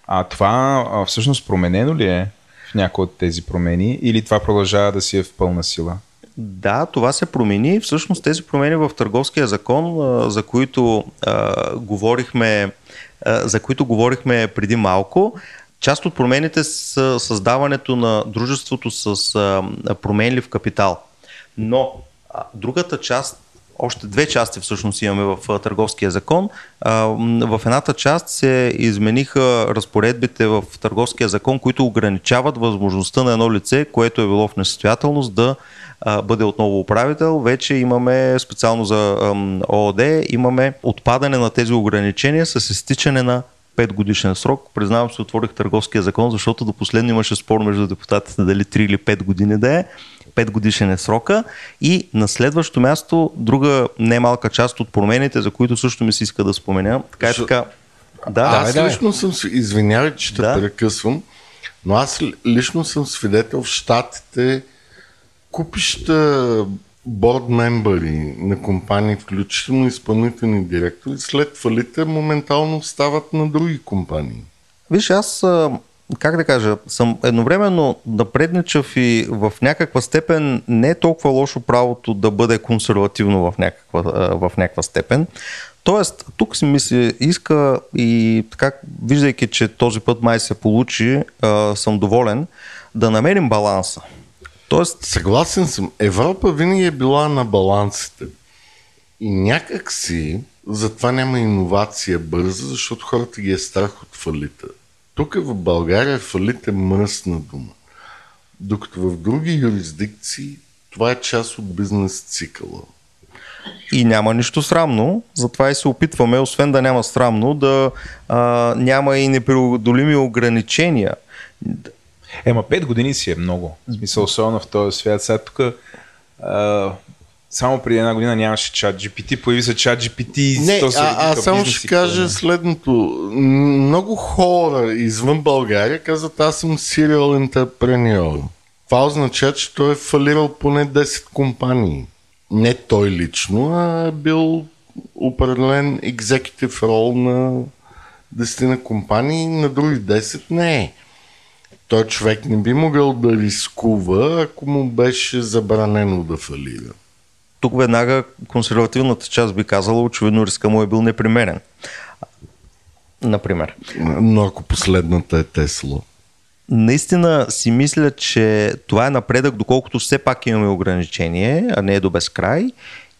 А това а, всъщност променено ли е в някои от тези промени или това продължава да си е в пълна сила? Да, това се промени. Всъщност тези промени в търговския закон, за които а, говорихме, за които говорихме преди малко, част от промените са създаването на дружеството с променлив капитал. Но другата част, още две части всъщност имаме в търговския закон. В едната част се измениха разпоредбите в търговския закон, които ограничават възможността на едно лице, което е било в несъстоятелност, да бъде отново управител. Вече имаме специално за ООД, имаме отпадане на тези ограничения с изтичане на 5 годишен срок. Признавам се, отворих търговския закон, защото до последно имаше спор между депутатите дали 3 или 5 години да е. 5 годишен е срока. И на следващо място, друга немалка част от промените, за които също ми се иска да спомена. Така и Защо- така. Да, аз давай. лично съм, извинявай, че те Да. прекъсвам, но аз ли- лично съм свидетел в Штатите купища борд мембъри на компании, включително изпълнителни директори, след фалите моментално стават на други компании. Виж, аз, как да кажа, съм едновременно напредничав и в някаква степен не е толкова лошо правото да бъде консервативно в някаква, в някаква степен. Тоест, тук си ми се иска и така, виждайки, че този път май се получи, съм доволен, да намерим баланса. Тоест, Съгласен съм. Европа винаги е била на балансите. И някак си, затова няма иновация бърза, защото хората ги е страх от фалита. Тук в България фалит е мръсна дума. Докато в други юрисдикции това е част от бизнес цикъла. И няма нищо срамно, затова и се опитваме, освен да няма срамно, да а, няма и непреодолими ограничения. Ема 5 години си е много. В смисъл, особено в този свят. Сега тук само преди една година нямаше чат GPT, появи се чат GPT и Не, то се а, а само ще кажа какво следното. Много хора извън България казват, аз съм serial entrepreneur. Това означава, че той е фалирал поне 10 компании. Не той лично, а е бил определен executive role на 10 на компании, на други 10 не е. Той човек не би могъл да рискува, ако му беше забранено да фалира. Тук веднага консервативната част би казала, очевидно риска му е бил непримерен. Например. Но ако последната е Тесла. Наистина си мисля, че това е напредък, доколкото все пак имаме ограничение, а не е до безкрай.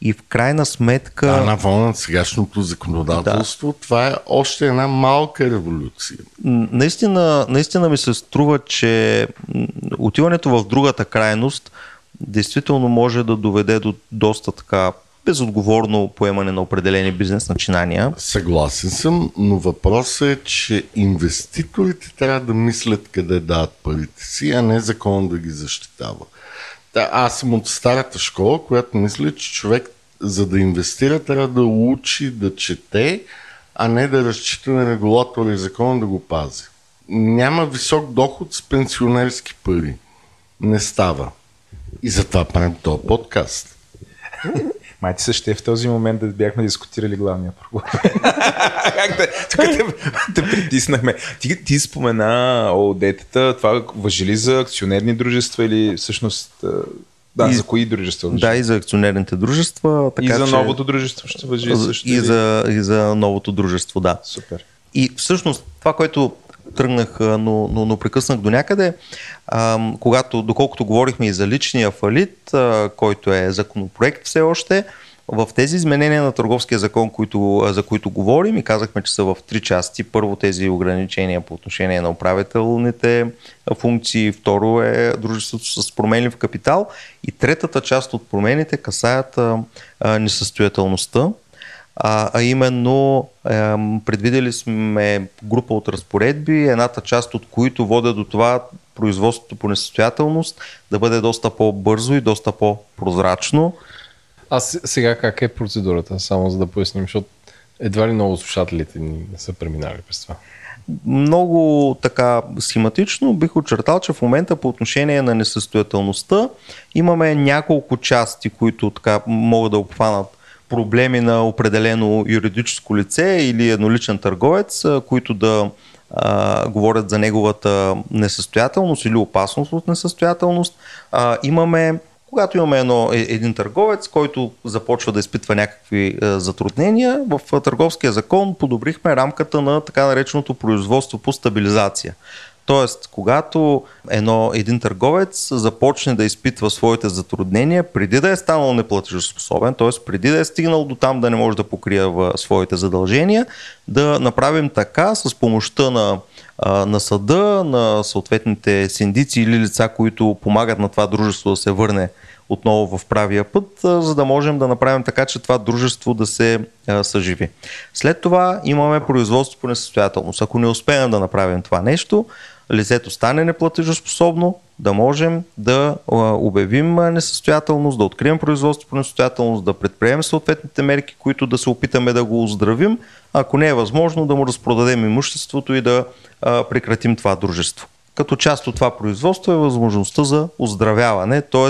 И в крайна сметка... А на фона на сегашното законодателство, да. това е още една малка революция. Наистина, наистина ми се струва, че отиването в другата крайност действително може да доведе до доста така безотговорно поемане на определени бизнес начинания. Съгласен съм, но въпросът е, че инвеститорите трябва да мислят къде дават парите си, а не закон да ги защитава. Да, аз съм от старата школа, която мисля, че човек за да инвестира трябва да учи да чете, а не да разчита на регулатора и закона да го пази. Няма висок доход с пенсионерски пари. Не става. И затова правим този подкаст. Май ти също в този момент да бяхме дискутирали главния проблем. как те, тук те, те притиснахме. Ти, ти спомена ОД-тата, това въжи ли за акционерни дружества или всъщност да, и, за кои дружества? Да, и за акционерните дружества. Така, и за че... новото дружество ще въжи също. И, за, и за новото дружество, да. Супер. И всъщност това, което тръгнах, но, но, но прекъснах до някъде, а, когато, доколкото говорихме и за личния фалит, а, който е законопроект все още, в тези изменения на търговския закон, които, за които говорим и казахме, че са в три части. Първо тези ограничения по отношение на управителните функции, второ е дружеството с променлив капитал. И третата част от промените касаят а, а, несъстоятелността, а, а именно е, предвидели сме група от разпоредби, едната част от които водят до това производството по несъстоятелност да бъде доста по-бързо и доста по-прозрачно. А сега как е процедурата, само за да поясним, защото едва ли много слушателите ни не са преминали през това? Много така схематично бих очертал, че в момента по отношение на несъстоятелността имаме няколко части, които така могат да обхванат проблеми на определено юридическо лице или едноличен търговец, които да а, говорят за неговата несъстоятелност или опасност от несъстоятелност. А, имаме когато имаме едно, е, един търговец, който започва да изпитва някакви е, затруднения, в търговския закон подобрихме рамката на така нареченото производство по стабилизация. Тоест, когато едно, един търговец започне да изпитва своите затруднения, преди да е станал неплатежоспособен, т.е. преди да е стигнал до там да не може да покрие своите задължения, да направим така с помощта на, на съда, на съответните синдици или лица, които помагат на това дружество да се върне отново в правия път, за да можем да направим така, че това дружество да се съживи. След това имаме производство по несъстоятелност. Ако не успеем да направим това нещо, лицето стане неплатежоспособно, да можем да обявим несъстоятелност, да открием производство по несъстоятелност, да предприемем съответните мерки, които да се опитаме да го оздравим, ако не е възможно да му разпродадем имуществото и да прекратим това дружество. Като част от това производство е възможността за оздравяване, т.е.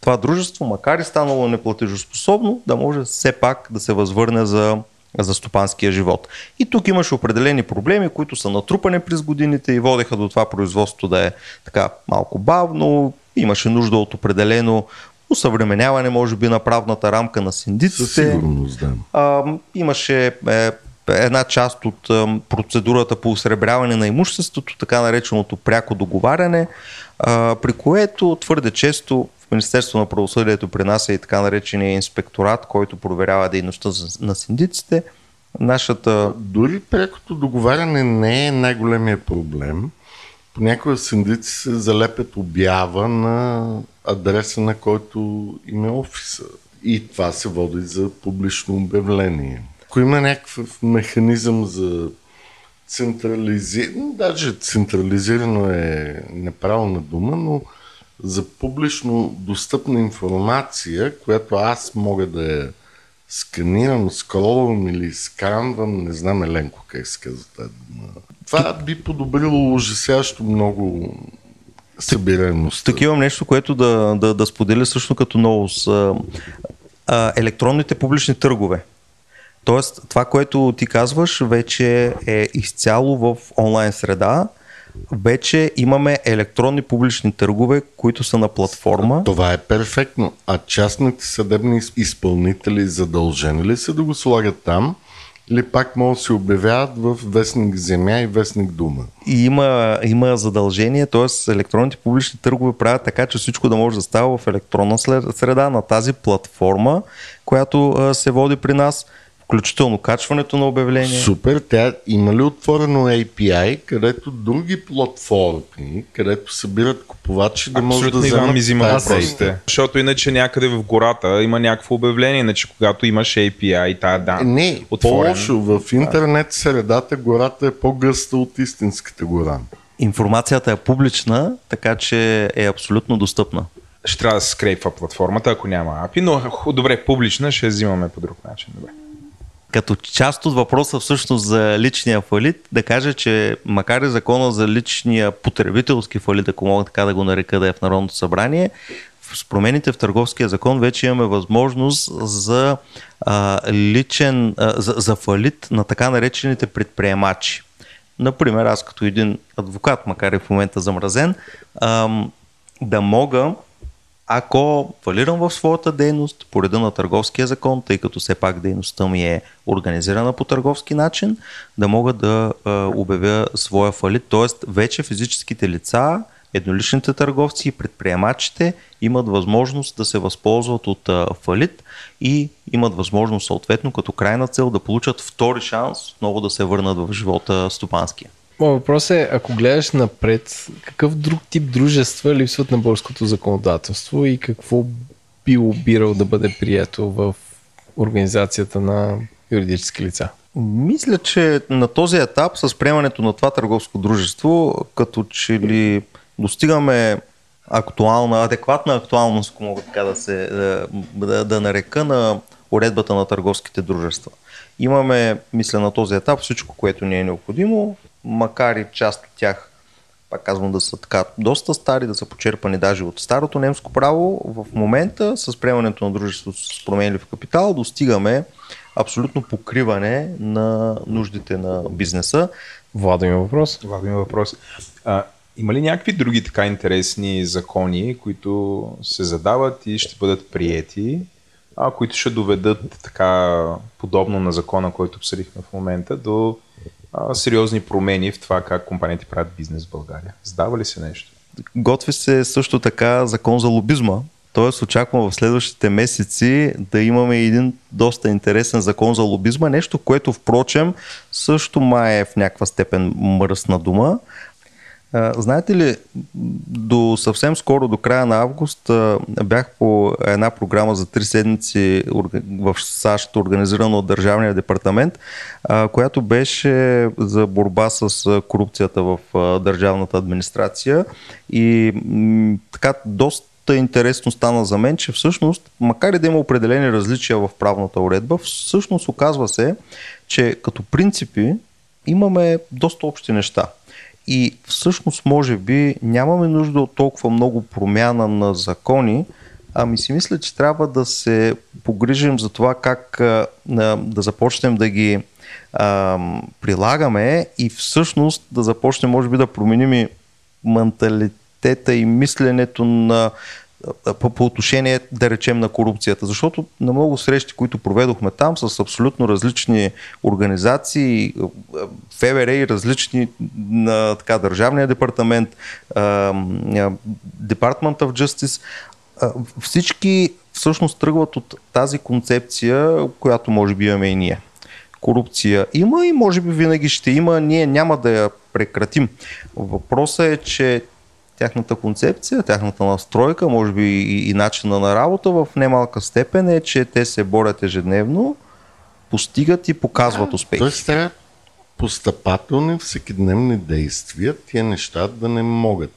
това дружество, макар и станало неплатежоспособно, да може все пак да се възвърне за за стопанския живот. И тук имаше определени проблеми, които са натрупани през годините и водеха до това производство да е така малко бавно, имаше нужда от определено усъвременяване, може би, на правната рамка на синдиците. Със сигурност, да. А, имаше е, една част от процедурата по усребряване на имуществото, така нареченото пряко договаряне, при което твърде често Министерство на правосъдието при нас е и така наречения инспекторат, който проверява дейността на синдиците. Нашата... Дори прекото договаряне не е най-големия проблем. Понякога синдици се залепят обява на адреса, на който им е офиса. И това се води за публично обявление. Ако има някакъв механизъм за централизирано, даже централизирано е неправилна дума, но за публично достъпна информация, която аз мога да я сканирам, скролвам или сканвам, не знам Еленко как се казва тази дума. Това би подобрило ужасящо много събираемостта. Тук имам нещо, което да, да, да споделя също като ново с а, електронните публични търгове. Тоест, това, което ти казваш, вече е изцяло в онлайн среда вече имаме електронни публични търгове, които са на платформа. Това е перфектно. А частните съдебни изпълнители задължени ли са да го слагат там? Или пак могат да се обявяват в Вестник Земя и Вестник Дума? И има, има задължение, т.е. електронните публични търгове правят така, че всичко да може да става в електронна среда на тази платформа, която се води при нас включително качването на обявления. Супер, тя има ли отворено API, където други платформи, където събират купувачи да могат да вземат ми взима въпросите. Защото иначе някъде в гората има някакво обявление, иначе когато имаш API тая да. Не, по-лошо. В интернет средата гората е по-гъста от истинската гора. Информацията е публична, така че е абсолютно достъпна ще трябва да се скрейпва платформата, ако няма API, но добре, публична ще взимаме по друг начин. Добре. Като част от въпроса всъщност за личния фалит, да кажа, че макар и закона за личния потребителски фалит, ако мога така да го нарека да е в Народното събрание, с промените в търговския закон вече имаме възможност за а, личен, а, за, за фалит на така наречените предприемачи. Например, аз като един адвокат, макар и в момента замразен, а, да мога ако фалирам в своята дейност по реда на търговския закон, тъй като все пак дейността ми е организирана по търговски начин, да мога да а, обявя своя фалит, т.е. вече физическите лица, едноличните търговци и предприемачите имат възможност да се възползват от а, фалит и имат възможност съответно като крайна цел да получат втори шанс много да се върнат в живота стопанския. Моят въпрос е, ако гледаш напред, какъв друг тип дружества липсват на българското законодателство и какво би обирал да бъде прието в организацията на юридически лица? Мисля, че на този етап с приемането на това търговско дружество, като че ли достигаме актуална, адекватна актуалност, ако мога така да се да, да нарека на уредбата на търговските дружества. Имаме, мисля, на този етап всичко, което ни е необходимо макар и част от тях, пак казвам, да са така доста стари, да са почерпани даже от старото немско право, в момента с приемането на дружеството с променили в капитал достигаме абсолютно покриване на нуждите на бизнеса. Владо има въпрос. Владо има въпрос. А, има ли някакви други така интересни закони, които се задават и ще бъдат приети, а, които ще доведат така подобно на закона, който обсъдихме в момента, до а, сериозни промени в това как компаниите правят бизнес в България. Сдава ли се нещо? Готви се също така закон за лобизма, т.е. очаквам в следващите месеци да имаме един доста интересен закон за лобизма, нещо, което впрочем също май е в някаква степен мръсна дума, Знаете ли, до съвсем скоро, до края на август, бях по една програма за три седмици в САЩ, организирана от Държавния департамент, която беше за борба с корупцията в държавната администрация. И така, доста интересно стана за мен, че всъщност, макар и да има определени различия в правната уредба, всъщност оказва се, че като принципи имаме доста общи неща. И всъщност, може би, нямаме нужда от толкова много промяна на закони, ами си мисля, че трябва да се погрижим за това как а, да започнем да ги а, прилагаме и всъщност да започнем, може би, да променим и менталитета и мисленето на по, по отношение, да речем, на корупцията. Защото на много срещи, които проведохме там с абсолютно различни организации, ФВР и различни на така, Държавния департамент, Department of Justice, всички всъщност тръгват от тази концепция, която може би имаме и ние. Корупция има и може би винаги ще има, ние няма да я прекратим. Въпросът е, че тяхната концепция, тяхната настройка, може би и, и начина на работа в немалка степен е, че те се борят ежедневно, постигат и показват успехи. Тоест трябва постъпателни всекидневни действия, тия неща да не могат.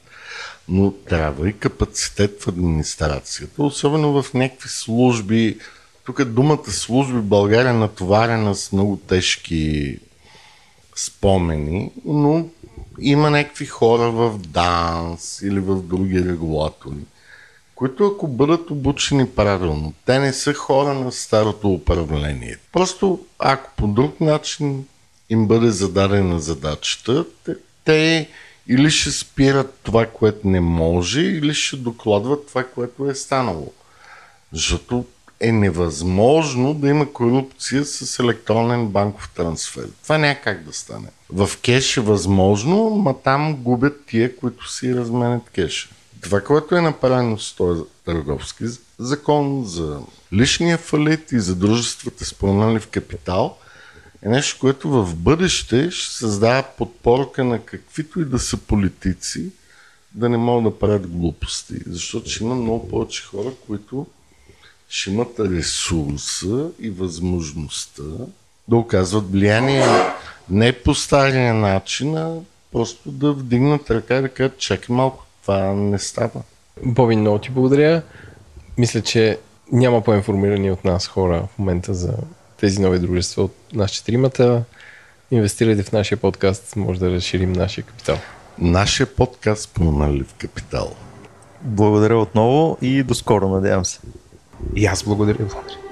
Но трябва и капацитет в администрацията, особено в някакви служби. Тук думата служби в България е натоварена с много тежки спомени, но има някакви хора в ДАНС или в други регулатори, които ако бъдат обучени правилно, те не са хора на старото управление. Просто ако по друг начин им бъде зададена задачата, те, те или ще спират това, което не може, или ще докладват това, което е станало. Защото е невъзможно да има корупция с електронен банков трансфер. Това няма как да стане. В кеш е възможно, ма там губят тия, които си разменят кеша. Това, което е направено с този търговски закон за личния фалит и за дружествата с в капитал, е нещо, което в бъдеще ще създава подпорка на каквито и да са политици, да не могат да правят глупости. Защото ще има много повече хора, които ще имат ресурса и възможността да оказват влияние не по стария начин, а просто да вдигнат ръка и да кажат, чакай малко, това не става. Боби, много ти благодаря. Мисля, че няма по-информирани от нас хора в момента за тези нови дружества от нас четиримата, инвестирайте в нашия подкаст, може да разширим нашия капитал. Нашия подкаст по налив капитал. Благодаря отново и до скоро, надявам се. И аз благодаря, Владимир.